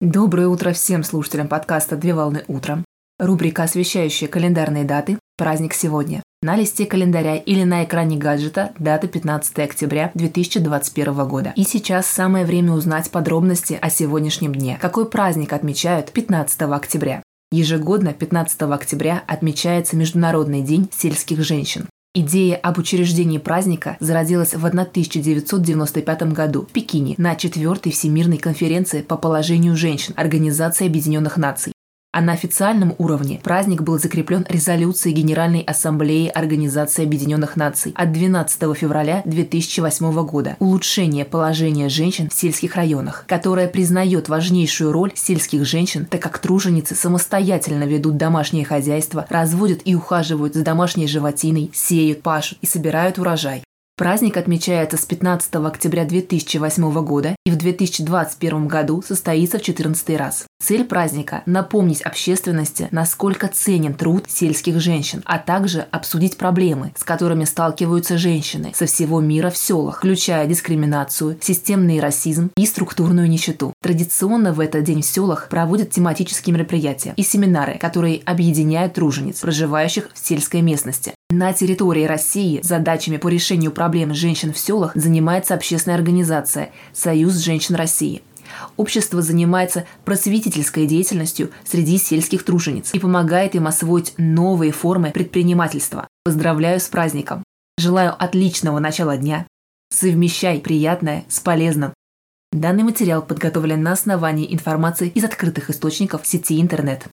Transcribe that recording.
Доброе утро всем слушателям подкаста «Две волны утром». Рубрика, освещающая календарные даты «Праздник сегодня». На листе календаря или на экране гаджета дата 15 октября 2021 года. И сейчас самое время узнать подробности о сегодняшнем дне. Какой праздник отмечают 15 октября? Ежегодно 15 октября отмечается Международный день сельских женщин. Идея об учреждении праздника зародилась в 1995 году в Пекине на 4 Всемирной конференции по положению женщин Организации Объединенных Наций. А на официальном уровне праздник был закреплен резолюцией Генеральной Ассамблеи Организации Объединенных Наций от 12 февраля 2008 года «Улучшение положения женщин в сельских районах», которая признает важнейшую роль сельских женщин, так как труженицы самостоятельно ведут домашнее хозяйство, разводят и ухаживают за домашней животиной, сеют, пашут и собирают урожай. Праздник отмечается с 15 октября 2008 года и в 2021 году состоится в 14 раз. Цель праздника – напомнить общественности, насколько ценен труд сельских женщин, а также обсудить проблемы, с которыми сталкиваются женщины со всего мира в селах, включая дискриминацию, системный расизм и структурную нищету. Традиционно в этот день в селах проводят тематические мероприятия и семинары, которые объединяют тружениц, проживающих в сельской местности. На территории России задачами по решению проблем женщин в селах занимается общественная организация «Союз женщин России». Общество занимается просветительской деятельностью среди сельских тружениц и помогает им освоить новые формы предпринимательства. Поздравляю с праздником! Желаю отличного начала дня! Совмещай приятное с полезным! Данный материал подготовлен на основании информации из открытых источников сети интернет.